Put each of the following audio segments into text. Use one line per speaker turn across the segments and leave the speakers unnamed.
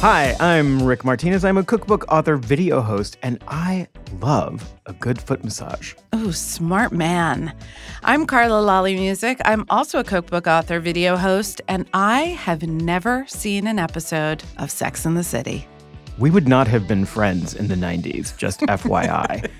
Hi, I'm Rick Martinez. I'm a cookbook author, video host, and I love a good foot massage.
Oh, smart man. I'm Carla Lalli Music. I'm also a cookbook author, video host, and I have never seen an episode of Sex in the City.
We would not have been friends in the 90s, just FYI.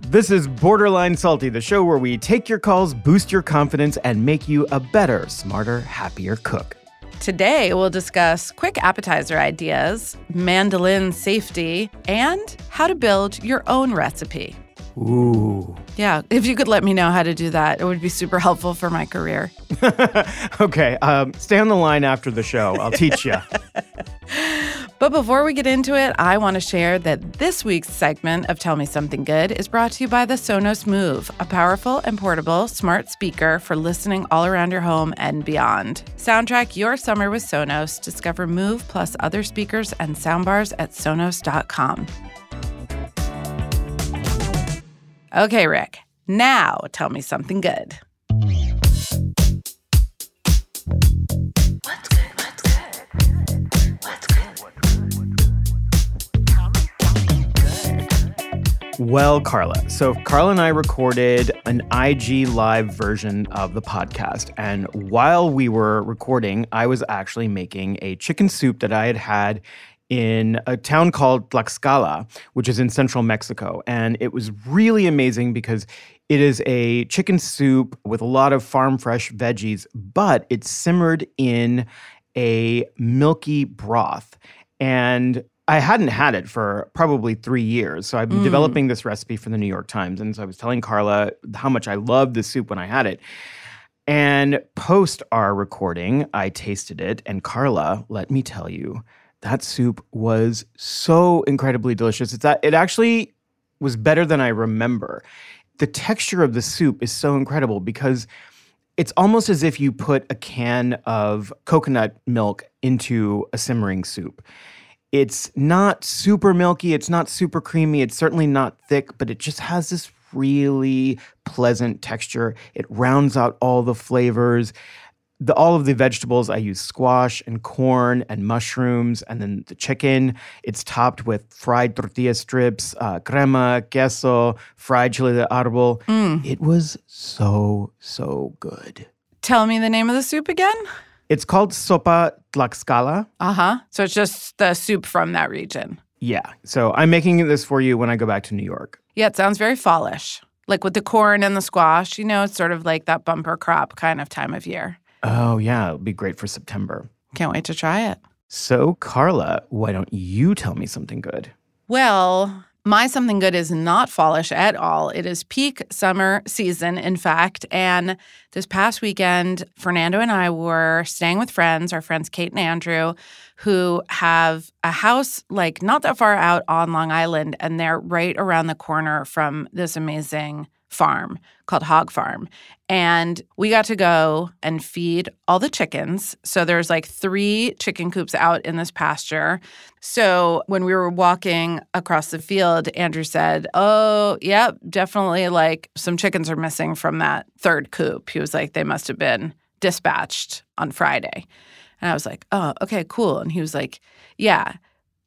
This is Borderline Salty, the show where we take your calls, boost your confidence, and make you a better, smarter, happier cook.
Today, we'll discuss quick appetizer ideas, mandolin safety, and how to build your own recipe.
Ooh.
Yeah, if you could let me know how to do that, it would be super helpful for my career.
okay, um, stay on the line after the show. I'll teach you.
But before we get into it, I want to share that this week's segment of Tell Me Something Good is brought to you by the Sonos Move, a powerful and portable smart speaker for listening all around your home and beyond. Soundtrack your summer with Sonos. Discover Move plus other speakers and soundbars at sonos.com. Okay, Rick, now tell me something good.
Well, Carla. So, Carla and I recorded an IG live version of the podcast. And while we were recording, I was actually making a chicken soup that I had had in a town called Tlaxcala, which is in central Mexico. And it was really amazing because it is a chicken soup with a lot of farm fresh veggies, but it's simmered in a milky broth. And I hadn't had it for probably three years. So I've been mm. developing this recipe for the New York Times. And so I was telling Carla how much I loved the soup when I had it. And post our recording, I tasted it. And Carla, let me tell you, that soup was so incredibly delicious. It's that it actually was better than I remember. The texture of the soup is so incredible because it's almost as if you put a can of coconut milk into a simmering soup. It's not super milky, it's not super creamy, it's certainly not thick, but it just has this really pleasant texture. It rounds out all the flavors. The, all of the vegetables, I use squash and corn and mushrooms, and then the chicken. It's topped with fried tortilla strips, uh, crema, queso, fried chile de árbol. Mm. It was so, so good.
Tell me the name of the soup again.
It's called sopa tlaxcala.
Uh huh. So it's just the soup from that region.
Yeah. So I'm making this for you when I go back to New York.
Yeah, it sounds very fallish. Like with the corn and the squash, you know, it's sort of like that bumper crop kind of time of year.
Oh, yeah. It'll be great for September.
Can't wait to try it.
So, Carla, why don't you tell me something good?
Well, my Something Good is not fallish at all. It is peak summer season, in fact. And this past weekend, Fernando and I were staying with friends, our friends Kate and Andrew, who have a house like not that far out on Long Island. And they're right around the corner from this amazing farm called Hog Farm. And we got to go and feed all the chickens. So there's like three chicken coops out in this pasture. So when we were walking across the field, Andrew said, Oh, yep, definitely like some chickens are missing from that third coop. He was like, They must have been dispatched on Friday. And I was like, Oh, okay, cool. And he was like, Yeah,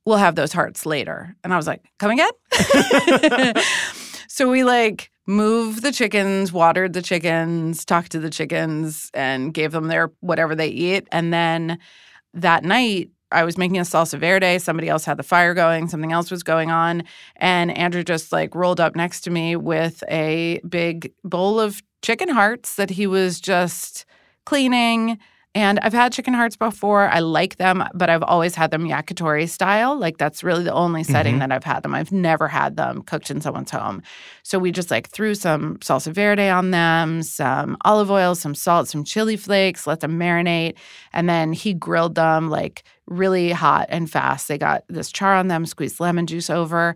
we'll have those hearts later. And I was like, Come again? so we like moved the chickens, watered the chickens, talked to the chickens, and gave them their whatever they eat. And then that night, I was making a salsa verde. Somebody else had the fire going. Something else was going on. And Andrew just like rolled up next to me with a big bowl of chicken hearts that he was just cleaning and I've had chicken hearts before. I like them, but I've always had them yakitori style. Like that's really the only setting mm-hmm. that I've had them. I've never had them cooked in someone's home. So we just like threw some salsa verde on them, some olive oil, some salt, some chili flakes, let them marinate. And then he grilled them like really hot and fast. They got this char on them, squeezed lemon juice over,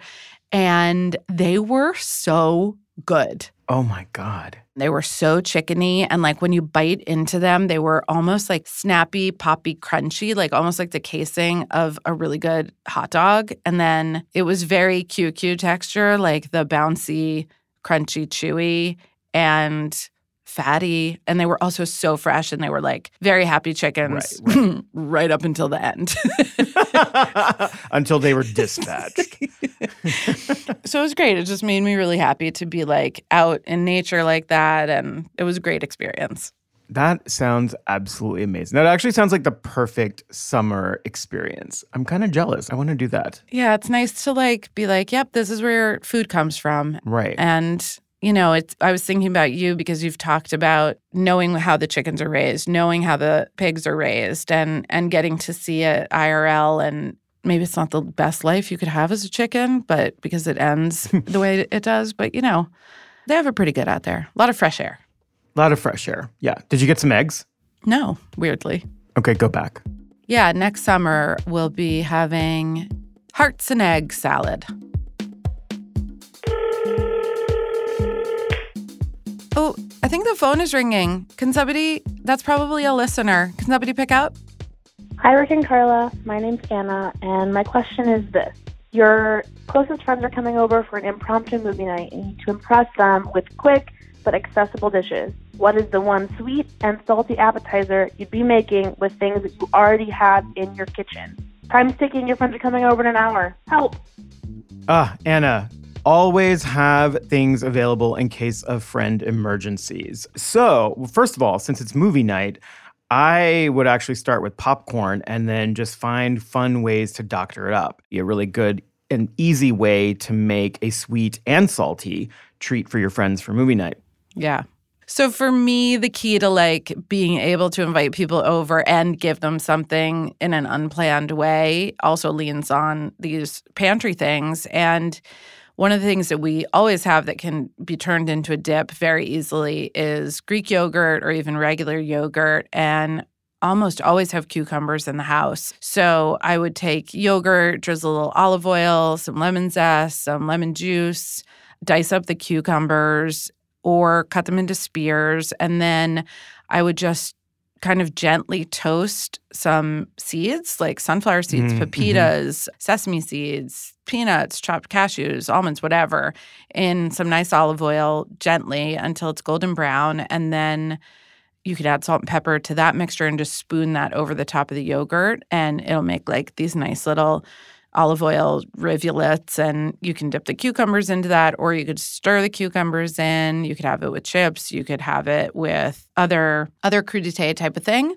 and they were so good.
Oh my God.
They were so chickeny. And like when you bite into them, they were almost like snappy, poppy, crunchy, like almost like the casing of a really good hot dog. And then it was very QQ texture, like the bouncy, crunchy, chewy. And fatty and they were also so fresh and they were like very happy chickens right, right. right up until the end
until they were dispatched
so it was great it just made me really happy to be like out in nature like that and it was a great experience
that sounds absolutely amazing. That actually sounds like the perfect summer experience. I'm kind of jealous. I want to do that.
Yeah, it's nice to like be like, yep, this is where your food comes from.
Right.
And you know, it's I was thinking about you because you've talked about knowing how the chickens are raised, knowing how the pigs are raised and and getting to see it IRL and maybe it's not the best life you could have as a chicken, but because it ends the way it does, but you know, they have it pretty good out there. A lot of fresh air.
A lot of fresh air. Yeah. Did you get some eggs?
No, weirdly.
Okay, go back.
Yeah, next summer we'll be having hearts and egg salad. Oh, I think the phone is ringing. Can somebody, that's probably a listener. Can somebody pick up?
Hi, Rick and Carla. My name's Anna, and my question is this. Your closest friends are coming over for an impromptu movie night, and you need to impress them with quick but accessible dishes. What is the one sweet and salty appetizer you'd be making with things that you already have in your kitchen? Time's ticking. Your friends are coming over in an hour. Help!
Ah, Anna, always have things available in case of friend emergencies. So, first of all, since it's movie night, I would actually start with popcorn and then just find fun ways to doctor it up. A really good and easy way to make a sweet and salty treat for your friends for movie night.
Yeah. So for me, the key to like being able to invite people over and give them something in an unplanned way also leans on these pantry things. And one of the things that we always have that can be turned into a dip very easily is Greek yogurt or even regular yogurt. And almost always have cucumbers in the house. So I would take yogurt, drizzle a little olive oil, some lemon zest, some lemon juice, dice up the cucumbers or cut them into spears. And then I would just kind of gently toast some seeds like sunflower seeds, mm, mm-hmm. pepitas, sesame seeds, peanuts, chopped cashews, almonds, whatever, in some nice olive oil gently until it's golden brown. And then you could add salt and pepper to that mixture and just spoon that over the top of the yogurt. And it'll make like these nice little olive oil rivulets and you can dip the cucumbers into that or you could stir the cucumbers in. You could have it with chips. You could have it with other other crudité type of thing.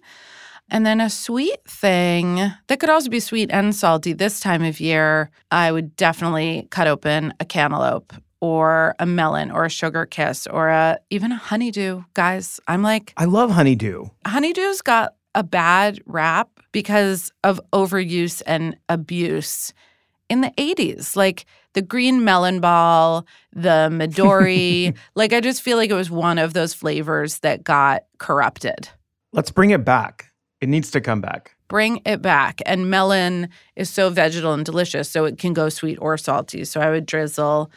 And then a sweet thing that could also be sweet and salty this time of year i would definitely cut open a cantaloupe or a melon or a sugar kiss or a even a honeydew. Guys i'm like
i love honeydew.
Honeydew's got a bad rap because of overuse and abuse in the 80s. Like the green melon ball, the Midori. like I just feel like it was one of those flavors that got corrupted.
Let's bring it back. It needs to come back.
Bring it back. And melon is so vegetal and delicious, so it can go sweet or salty. So I would drizzle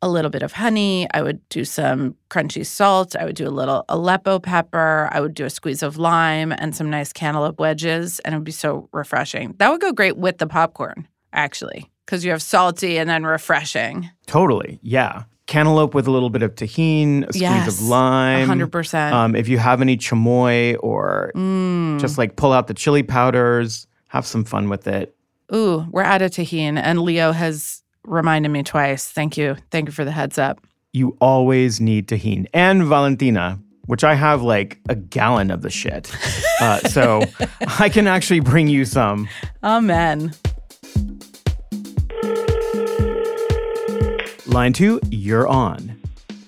a little bit of honey. I would do some crunchy salt. I would do a little Aleppo pepper. I would do a squeeze of lime and some nice cantaloupe wedges, and it would be so refreshing. That would go great with the popcorn, actually, because you have salty and then refreshing.
Totally. Yeah. Cantaloupe with a little bit of tahini, a squeeze
Yes,
of lime.
100%.
Um, if you have any chamoy or
Mm.
just like pull out the chili powders, have some fun with it.
Ooh, we're out of tahini, and Leo has reminded me twice. Thank you. Thank you for the heads up.
You always need tahini and Valentina, which I have like a gallon of the shit. Uh, so I can actually bring you some.
Amen.
Line two, you're on.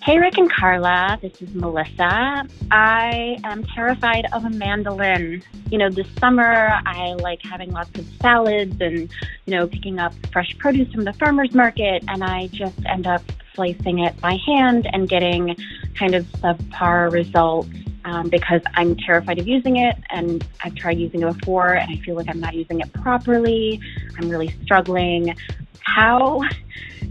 Hey, Rick and Carla. This is Melissa. I am terrified of a mandolin. You know, this summer I like having lots of salads and, you know, picking up fresh produce from the farmer's market, and I just end up slicing it by hand and getting kind of subpar results um, because I'm terrified of using it. And I've tried using it before, and I feel like I'm not using it properly. I'm really struggling. How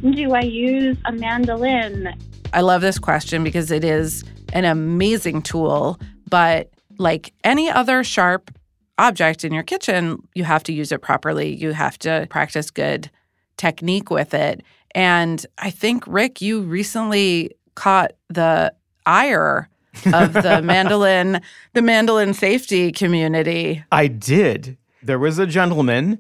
do I use a mandolin
I love this question because it is an amazing tool, but like any other sharp object in your kitchen, you have to use it properly. You have to practice good technique with it. And I think, Rick, you recently caught the ire of the mandolin, the mandolin safety community.
I did. There was a gentleman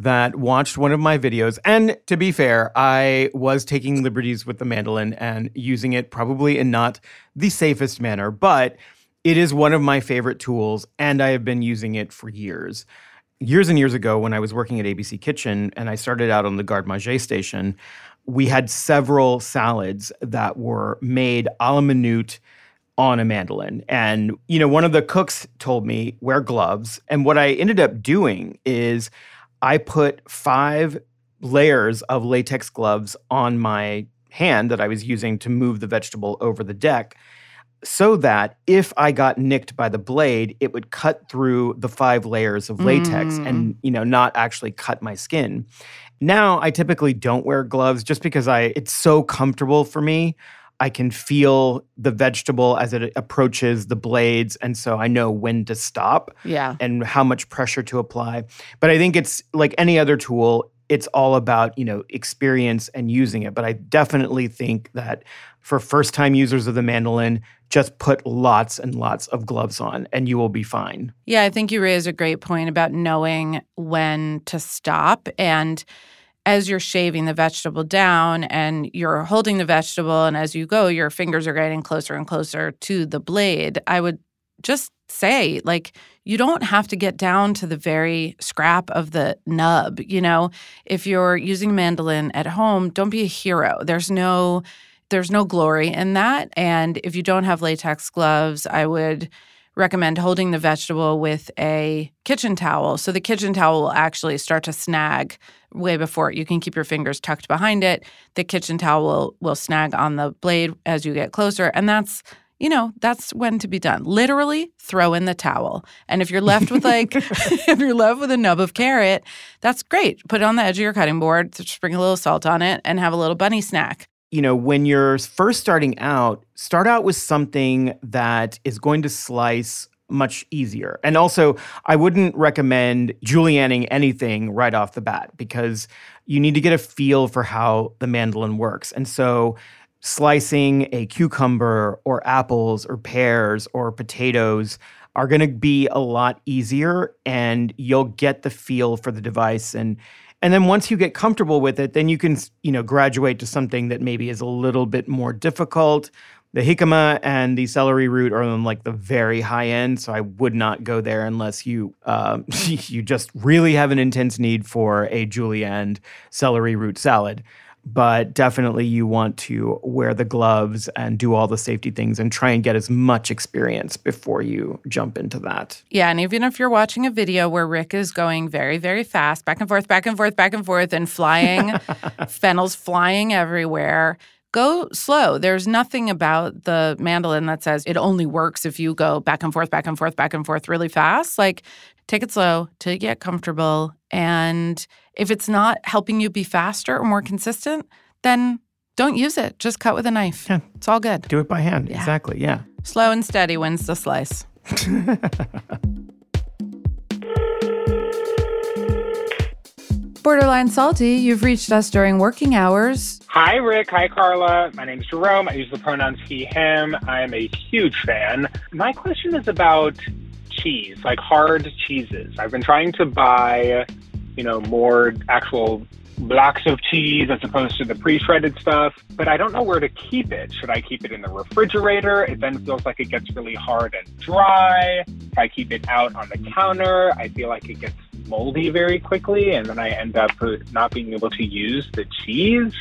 that watched one of my videos. And to be fair, I was taking liberties with the mandolin and using it probably in not the safest manner, but it is one of my favorite tools, and I have been using it for years. Years and years ago, when I was working at ABC Kitchen and I started out on the Garde Manger station, we had several salads that were made a la minute on a mandolin. And, you know, one of the cooks told me, wear gloves. And what I ended up doing is I put five layers of latex gloves on my hand that I was using to move the vegetable over the deck so that if I got nicked by the blade, it would cut through the five layers of latex
Mm.
and, you know, not actually cut my skin. Now I typically don't wear gloves just because I it's so comfortable for me. I can feel the vegetable as it approaches the blades and so I know when to stop
Yeah.
and how much pressure to apply. But I think it's like any other tool, it's all about, you know, experience and using it. But I definitely think that for first time users of the mandolin, just put lots and lots of gloves on and you will be fine.
Yeah, I think you raise a great point about knowing when to stop. And as you're shaving the vegetable down and you're holding the vegetable, and as you go, your fingers are getting closer and closer to the blade, I would just say, like, you don't have to get down to the very scrap of the nub. You know, if you're using a mandolin at home, don't be a hero. There's no there's no glory in that. And if you don't have latex gloves, I would recommend holding the vegetable with a kitchen towel. So the kitchen towel will actually start to snag way before you can keep your fingers tucked behind it. The kitchen towel will, will snag on the blade as you get closer. And that's you know, that's when to be done. Literally throw in the towel. And if you're left with like, if you're left with a nub of carrot, that's great. Put it on the edge of your cutting board, sprinkle a little salt on it, and have a little bunny snack.
You know, when you're first starting out, start out with something that is going to slice much easier. And also, I wouldn't recommend julienning anything right off the bat because you need to get a feel for how the mandolin works. And so, slicing a cucumber or apples or pears or potatoes are going to be a lot easier and you'll get the feel for the device and and then once you get comfortable with it then you can you know graduate to something that maybe is a little bit more difficult. The jicama and the celery root are on like the very high end so i would not go there unless you um, you just really have an intense need for a julienne celery root salad but definitely you want to wear the gloves and do all the safety things and try and get as much experience before you jump into that.
Yeah, and even if you're watching a video where Rick is going very, very fast, back and forth, back and forth, back and forth, and flying, fennel's flying everywhere, go slow. There's nothing about the mandolin that says it only works if you go back and forth, back and forth, back and forth really fast. Like, take it slow to get comfortable. And if it's not helping you be faster or more consistent, then Don't use it. Just cut with a knife.
Yeah.
It's all good.
Do it by hand. Exactly. Yeah.
Slow and steady wins the slice. Borderline salty, you've reached us during working hours.
Hi, Rick. Hi, Carla. My name is Jerome. I use the pronouns he, him. I am a huge fan. My question is about cheese, like hard cheeses. I've been trying to buy, you know, more actual blocks of cheese as opposed to the pre-shredded stuff, but I don't know where to keep it. Should I keep it in the refrigerator? It then feels like it gets really hard and dry. If I keep it out on the counter, I feel like it gets moldy very quickly and then I end up uh, not being able to use the cheese.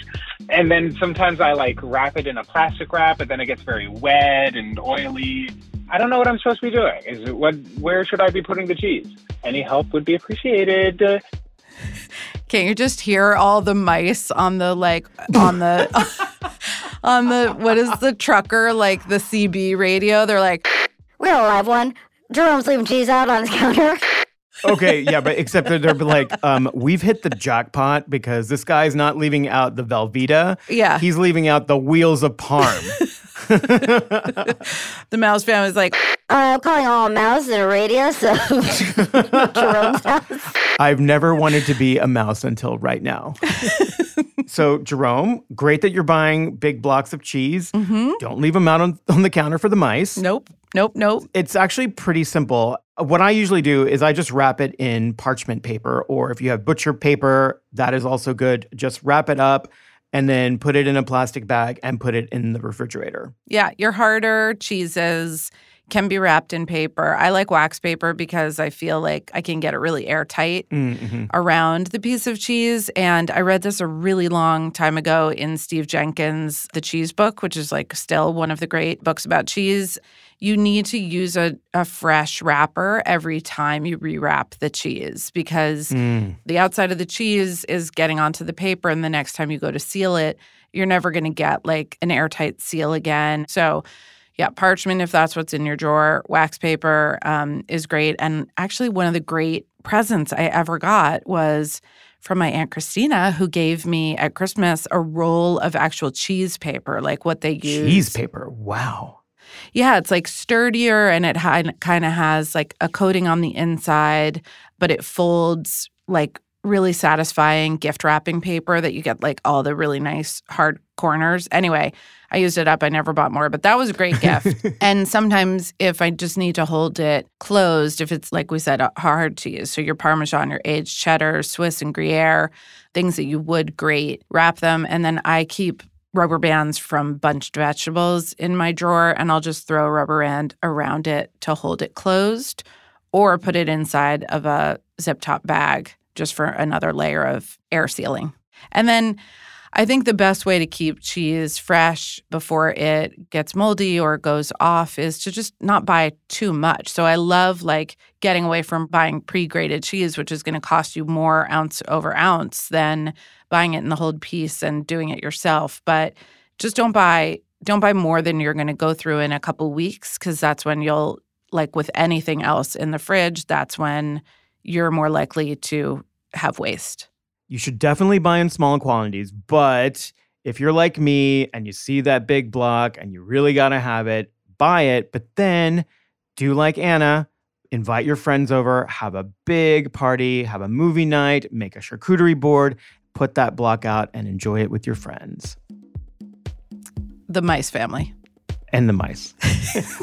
And then sometimes I like wrap it in a plastic wrap, but then it gets very wet and oily. I don't know what I'm supposed to be doing. Is it what where should I be putting the cheese? Any help would be appreciated.
Can't you just hear all the mice on the like on the on the what is the trucker like the CB radio? They're like,
We got a live one. Jerome's leaving cheese out on the counter.
Okay, yeah, but except that they're like, um, we've hit the jackpot because this guy's not leaving out the Velveeta.
Yeah.
He's leaving out the wheels of Parm.
the mouse family's like,
Uh, I'm calling all mouse in a radius of Jerome's house.
I've never wanted to be a mouse until right now. so, Jerome, great that you're buying big blocks of cheese. Don't leave them out on, on the counter for the mice.
nope, nope, nope.
It's actually pretty simple. What I usually do is I just wrap it in parchment paper, or if you have butcher paper, that is also good. Just wrap it up and then put it in a plastic bag and put it in the refrigerator.
Yeah, your harder cheeses can be wrapped in paper. I like wax paper because I feel like I can get it really airtight
Mm-hmm.
around the piece of cheese. And I read this a really long time ago in Steve Jenkins' The Cheese Book, which is like still one of the great books about cheese. You need to use a, a fresh wrapper every time you rewrap the cheese because
Mm.
the outside of the cheese is getting onto the paper. And the next time you go to seal it, you're never going to get like an airtight seal again. So, yeah, parchment, if that's what's in your drawer, wax paper um, is great. And actually, one of the great presents I ever got was from my Aunt Christina, who gave me at Christmas a roll of actual cheese paper, like what they use.
Cheese paper. Wow.
Yeah, it's like sturdier and it ha- kind of has like a coating on the inside, but it folds like really satisfying gift wrapping paper that you get like all the really nice hard corners. Anyway, I used it up. I never bought more, but that was a great gift. and sometimes if I just need to hold it closed, if it's like we said, hard cheese, so your Parmesan, your aged cheddar, Swiss and Gruyere, things that you would grate, wrap them. And then I keep rubber bands from bunched vegetables in my drawer and I'll just throw a rubber band around it to hold it closed or put it inside of a zip top bag just for another layer of air sealing. And then I think the best way to keep cheese fresh before it gets moldy or goes off is to just not buy too much. So I love like getting away from buying pre-grated cheese, which is going to cost you more ounce over ounce than buying it in the whole piece and doing it yourself. But just don't buy don't buy more than you're going to go through in a couple weeks because that's when you'll like with anything else in the fridge, that's when you're more likely to have waste.
You should definitely buy in small quantities, but if you're like me and you see that big block and you really got to have it, buy it, but then do like Anna, invite your friends over, have a big party, have a movie night, make a charcuterie board, put that block out and enjoy it with your friends
The mice family.
and the mice.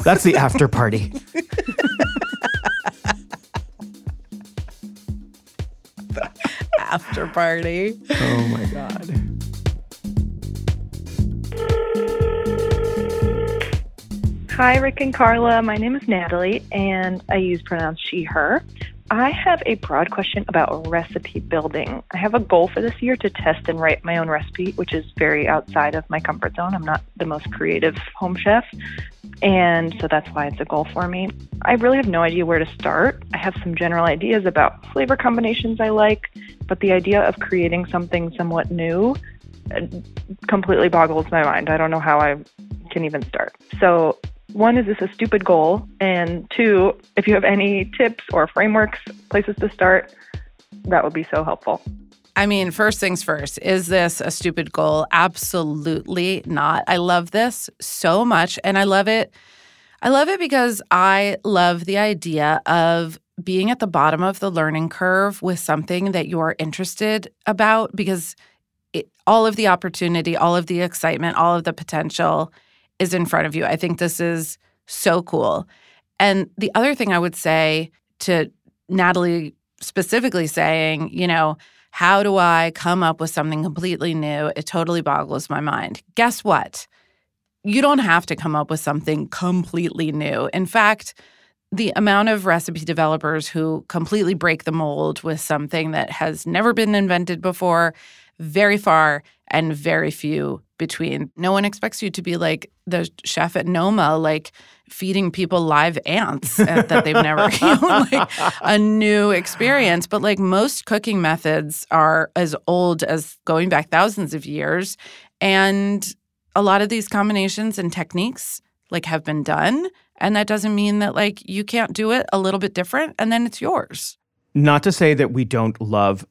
That's the after party.
After party.
Oh my God.
Hi, Rick and Carla. My name is Natalie, and I use pronouns she, her. I have a broad question about recipe building. I have a goal for this year to test and write my own recipe, which is very outside of my comfort zone. I'm not the most creative home chef, and so that's why it's a goal for me. I really have no idea where to start. I have some general ideas about flavor combinations I like, but the idea of creating something somewhat new uh, completely boggles my mind. I don't know how I can even start. So, one, is this a stupid goal? And two, if you have any tips or frameworks, places to start, that would be so helpful.
I mean, first things first, is this a stupid goal? Absolutely not. I love this so much. And I love it. I love it because I love the idea of being at the bottom of the learning curve with something that you're interested about because it, all of the opportunity, all of the excitement, all of the potential is in front of you. I think this is so cool. And the other thing I would say to Natalie specifically saying, you know, how do I come up with something completely new? It totally boggles my mind. Guess what? You don't have to come up with something completely new. In fact, the amount of recipe developers who completely break the mold with something that has never been invented before, very far and very few between. No one expects you to be like the chef at Noma, like feeding people live ants that they've never, you like a new experience. But like most cooking methods are as old as going back thousands of years. And a lot of these combinations and techniques like have been done. And that doesn't mean that like you can't do it a little bit different and then it's yours.
Not to say that we don't love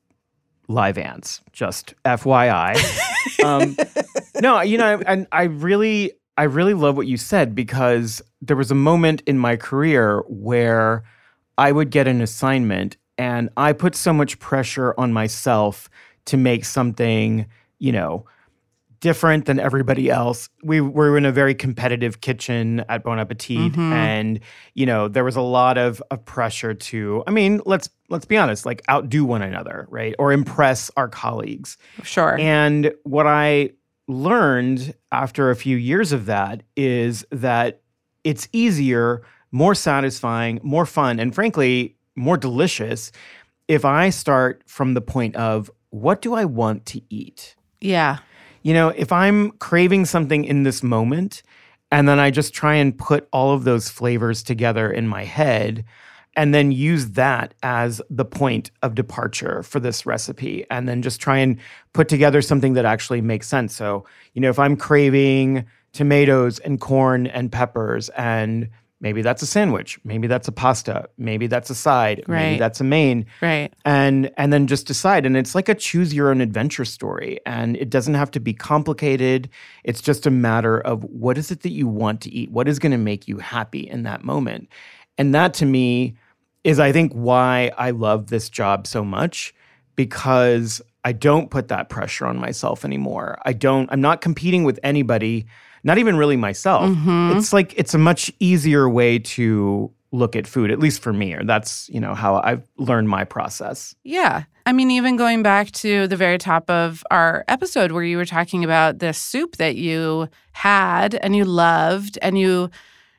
live ants, just FYI. um, no, you know, and I, I really I really love what you said because there was a moment in my career where I would get an assignment and I put so much pressure on myself to make something, you know, different than everybody else. We were in a very competitive kitchen at Bon Appetit
Mhm.
and you know, there was a lot of, of pressure to I mean, let's let's be honest, like outdo one another, right? Or impress our colleagues.
Sure.
And what I learned after a few years of that is that it's easier, more satisfying, more fun, and frankly, more delicious if I start from the point of what do I want to eat?
yeah.
You know, if I'm craving something in this moment and then I just try and put all of those flavors together in my head and then use that as the point of departure for this recipe and then just try and put together something that actually makes sense. So, you know, if I'm craving tomatoes and corn and peppers and maybe that's a sandwich, maybe that's a pasta, maybe that's a side, maybe that's a main.
Right.
and and then just decide. And it's like a choose your own adventure story. And it doesn't have to be complicated. It's just a matter of what is it that you want to eat? What is going to make you happy in that moment? And that to me is i think why i love this job so much. Because i don't put that pressure on myself anymore i don't i'm not competing with anybody not even really myself
Mhm.
it's like it's a much easier way to look at food at least for me or that's you know how i've learned my process
Yeah. I mean, even going back to the very top of our episode where you were talking about this soup that you had and you loved and you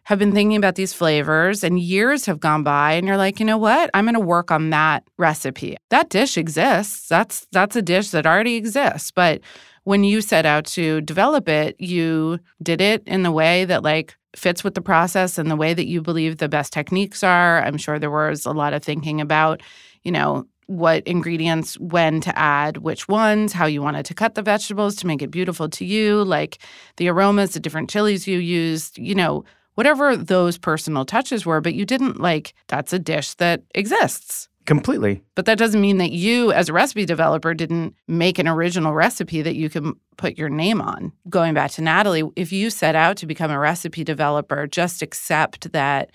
have been thinking about these flavors and years have gone by and you're like, you know what? I'm going to work on that recipe. That dish exists. That's that's a dish that already exists, but when you set out to develop it, you did it in the way that like fits with the process and the way that you believe the best techniques are. I'm sure there was a lot of thinking about, you know, what ingredients, when to add which ones, how you wanted to cut the vegetables to make it beautiful to you, like the aromas, the different chilies you used, you know, whatever those personal touches were, but you didn't like that's a dish that exists.
completely
But that doesn't mean that you, as a recipe developer, didn't make an original recipe that you can put your name on. Going back to Natalie, if you set out to become a recipe developer, just accept that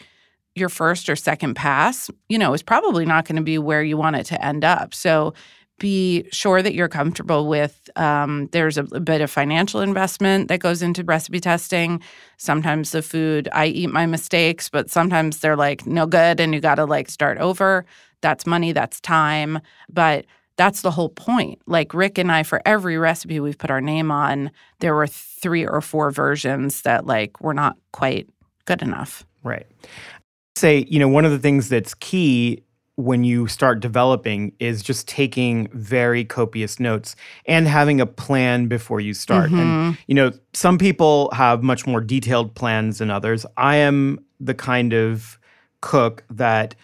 your first or second pass, you know, is probably not going to be where you want it to end up. So be sure that you're comfortable with um, there's a, a bit of financial investment that goes into recipe testing. Sometimes the food i eat my mistakes but sometimes they're like no good and you got to like start over. That's money that's time. But that's the whole point. Like rick and i for every recipe we've put our name on there were three or four versions that like were not quite good enough.
Right. Say you know one of the things that's key when you start developing is just taking very copious notes and having a plan before you start and
Mhm.
you know some people have much more detailed plans than others i am the kind of cook that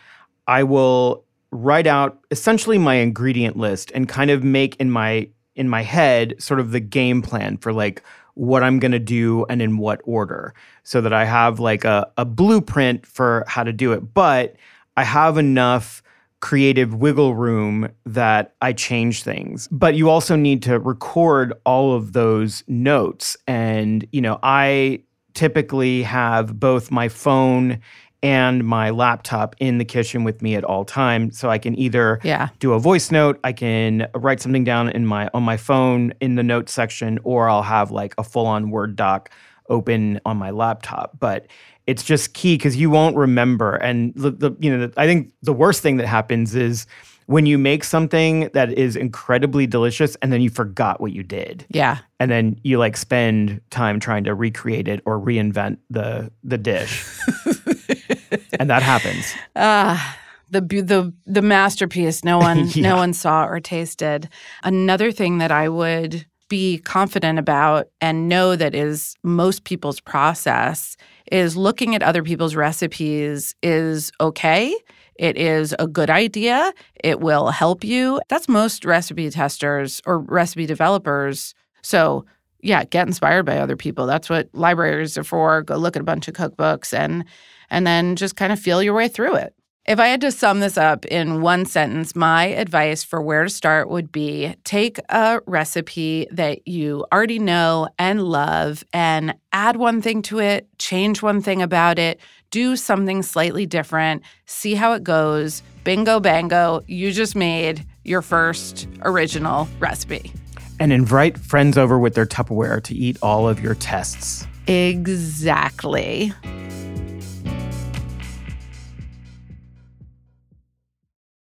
i will write out essentially my ingredient list and kind of make in my in my head sort of the game plan for like what I'm going to do and in what order so that I have like a, a blueprint for how to do it. But I have enough creative wiggle room that I change things. But you also need to record all of those notes. And, you know, I typically have both my phone and my laptop in the kitchen with me at all times so i can either
Yeah.
do a voice note i can write something down in my on my phone in the notes section or i'll have like a full-on word doc open on my laptop but it's just key because you won't remember and the, the you know the, i think the worst thing that happens is when you make something that is incredibly delicious and then you forgot what you did
Yeah.
and then you like spend time trying to recreate it or reinvent the the dish and that happens
Ah, the bu- the the masterpiece no one
Yeah.
no one saw or tasted. Another thing that I would be confident about and know that is most people's process is looking at other people's recipes is okay. It is a good idea. It will help you. That's most recipe testers or recipe developers. So, yeah, get inspired by other people. That's what libraries are for. Go look at a bunch of cookbooks and and then just kind of feel your way through it. If I had to sum this up in one sentence, my advice for where to start would be take a recipe that you already know and love and add one thing to it, change one thing about it, do something slightly different, see how it goes. Bingo, bango, you just made your first original recipe.
and invite friends over with their tupperware to eat all of your tests
Exactly.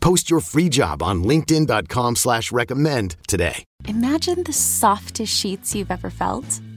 Post your free job on linkedin.com slash recommend today.
Imagine the softest sheets you've ever felt.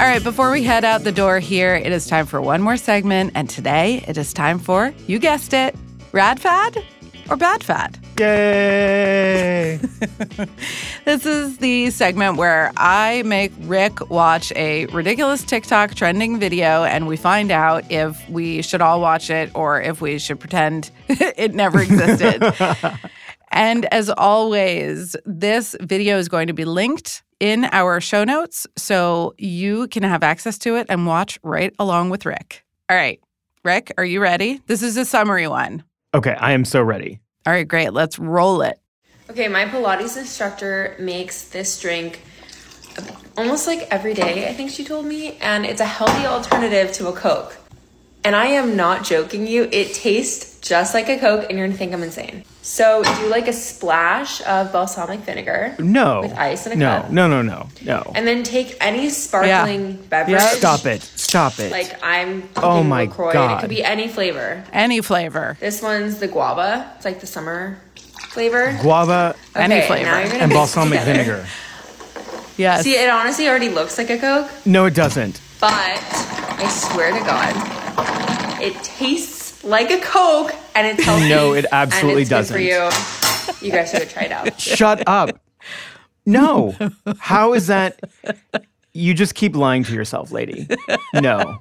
All right, before we head out the door here, it is time for one more segment. And today it is time for, you guessed it, Rad Fad or Bad Fad?
Yay!
This is the segment where I make Rick watch a ridiculous TikTok trending video and we find out if we should all watch it or if we should pretend it never existed. and as always, this video is going to be linked in our show notes so you can have access to it and watch right along with Rick. All right, Rick, are you ready? This is a summary one.
Okay, I am so ready.
All right, great. Let's roll it.
Okay, my Pilates instructor makes this drink almost like every day, I think she told me, and it's a healthy alternative to a Coke. And I am not joking you, it tastes just like a Coke, and you're gonna think I'm insane. So, do you like a splash of balsamic vinegar
No.
with ice in a
no,
cup.
No, no, no, no.
And then take any sparkling beverage. Yeah.
Stop it. Stop it.
Like I'm
Oh my
LaCroix,
God.
it could be any flavor.
Any flavor.
This one's the guava. It's like the summer flavor.
Guava
Okay, now you're
and balsamic vinegar.
Yes.
See, it honestly already looks like a Coke,
No, it doesn't.
but I swear to God, it tastes like a Coke and it's healthy.
No, it absolutely
and it's
doesn't.
for you. You guys should try it out.
Shut up. No. How is that? You just keep lying to yourself, lady. No.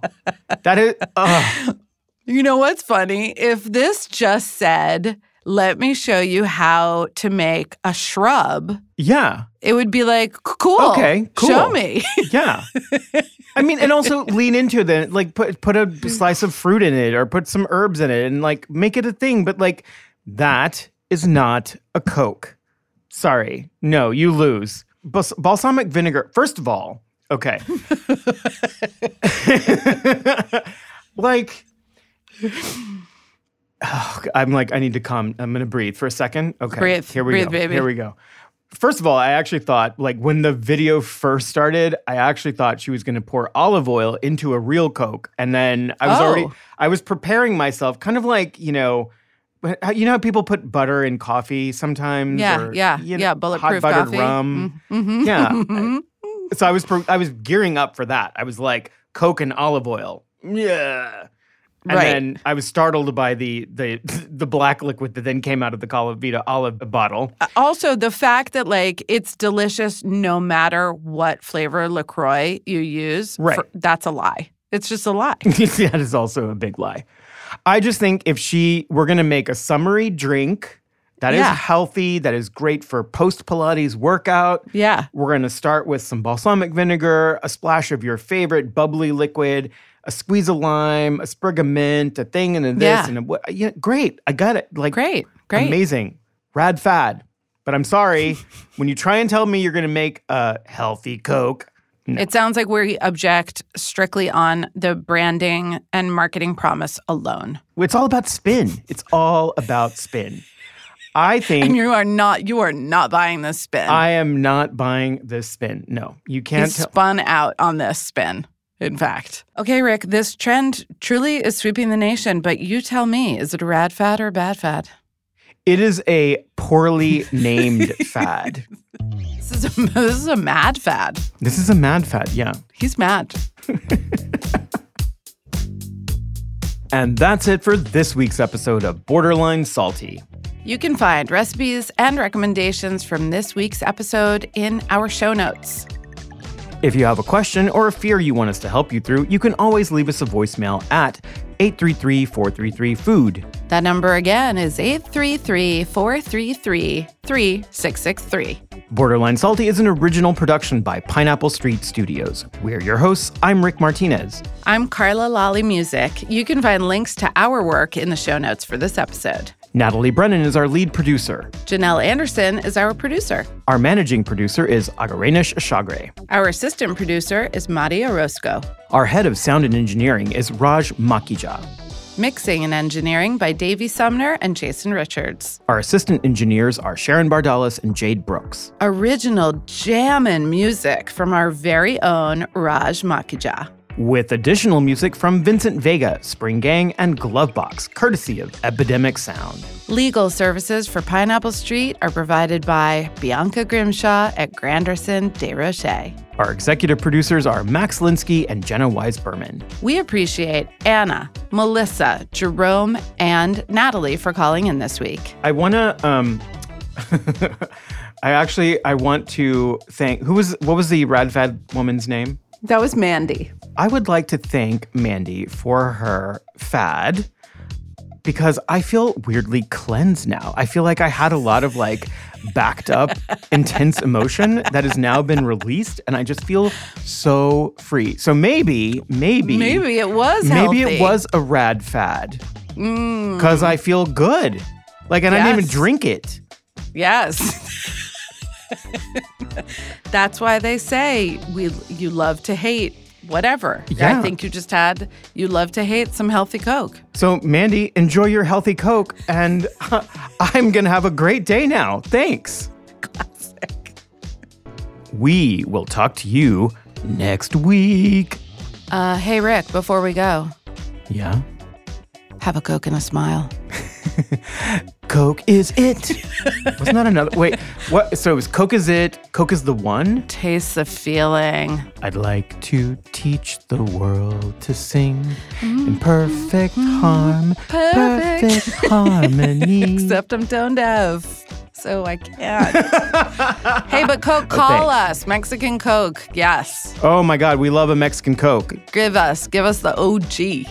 That is. Ugh.
You know what's funny? If this just said, let me show you how to make a shrub,
Yeah.
it would be like, cool.
Okay, cool.
Show me.
Yeah. I mean, and also lean into it. Like, put put a mm. slice of fruit in it, or put some herbs in it, and like make it a thing. But like, that is not a Coke. Sorry, no, you lose. Bals- balsamic vinegar. First of all, okay. like, oh, I'm like, I need to calm. I'm gonna breathe for a second. Okay,
Breathe,
here we
breathe,
go.
baby.
Here we go. First of all, I actually thought, like, when the video first started, I actually thought she was going to pour olive oil into a real Coke. And then I was already,
Oh.
I was preparing myself, kind of like, you know, you know how people put butter in coffee sometimes?
Yeah,
or,
yeah,
you know,
yeah, bulletproof
hot buttered
coffee.
rum.
Mhm.
Yeah.
Mhm.
So I was, I was gearing up for that. I was like, Coke and olive oil. Yeah. And
Right.
then I was startled by the the the black liquid that then came out of the Colavita olive bottle.
Uh, also, the fact that like it's delicious no matter what flavor LaCroix you use,
Right.
for- that's a lie. It's just a lie.
that is also a big lie. I just think if she we're gonna make a summery drink that is
Yeah.
healthy, that is great for post Pilates workout.
Yeah.
We're gonna start with some balsamic vinegar, a splash of your favorite bubbly liquid, a squeeze of lime, a sprig of mint, a thing and a this
Yeah.
and a what. Yeah, great. I got it. Like
Great. Great.
amazing, rad fad. But I'm sorry when you try and tell me you're gonna make a healthy Coke. No.
It sounds like we object strictly on the branding and marketing promise alone.
It's all about spin. It's all about spin. I think
And you are not you are not buying this spin.
I am not buying this spin. No, you can't.
He's
tell-
spun out on this spin. In fact. Okay, Rick, this trend truly is sweeping the nation, but you tell me, is it a rad fad or a bad fad?
it is a poorly named fad.
This is a, this is a mad fad.
This is a mad fad. Yeah.
He's mad.
And that's it for this week's episode of Borderline Salty.
You can find recipes and recommendations from this week's episode in our show notes.
If you have a question or a fear you want us to help you through, you can always leave us a voicemail at 833 433 Food.
That number again is 833 433 3663.
Borderline Salty is an original production by Pineapple Street Studios. We're your hosts. I'm Rick Martinez.
I'm Carla Lalli Music. You can find links to our work in the show notes for this episode.
Natalie Brennan is our lead producer.
Janelle Anderson is our producer.
Our managing producer is Agarenish Ashagre.
Our assistant producer is Madia Roscoe.
Our head of sound and engineering is Raj Makhija.
Mixing and engineering by Davey Sumner and Jason Richards.
Our assistant engineers are Sharon Bardalis and Jade Brooks.
Original jammin' music from our very own Raj Makhija.
With additional music from Vincent Vega, Spring Gang, and Glovebox, courtesy of Epidemic Sound.
Legal services for Pineapple Street are provided by Bianca Grimshaw at Granderson Des Rochers.
Our executive producers are Max Linsky and Jenna Weiss-Berman.
We appreciate Anna, Melissa, Jerome, and Natalie for calling in this week.
I want to um, I actually I want to thank who was what was the Radfad woman's name?
That was Mandy.
I would like to thank Mandy for her fad because I feel weirdly cleansed now. I feel like I had a lot of like backed up intense emotion that has now been released and I just feel so free. So maybe maybe
Maybe it was
maybe
healthy.
it was a rad fad
Mm,
cuz I feel good. Like and I didn't even drink it.
yes. That's why they say we you love to hate whatever.
Yeah.
I think you just had you love to hate some healthy Coke.
So, Mandy, enjoy your healthy Coke, and I'm going to have a great day now. Thanks. Classic. We will talk to you next week.
Uh, hey Rick, before we go,
Yeah.
have a Coke and a smile.
Coke is it. Wasn't that another? Wait, what? So it was Coke is it. Coke is the one.
Taste the feeling.
I'd like to teach the world to sing mm-hmm. in perfect mm-hmm. harm,
Perfect.
perfect harmony.
Except I'm tone deaf, so I can't. hey, but Coke, call us. Mexican Coke, yes.
Oh my God, we love a Mexican Coke.
Give us, give us the OG.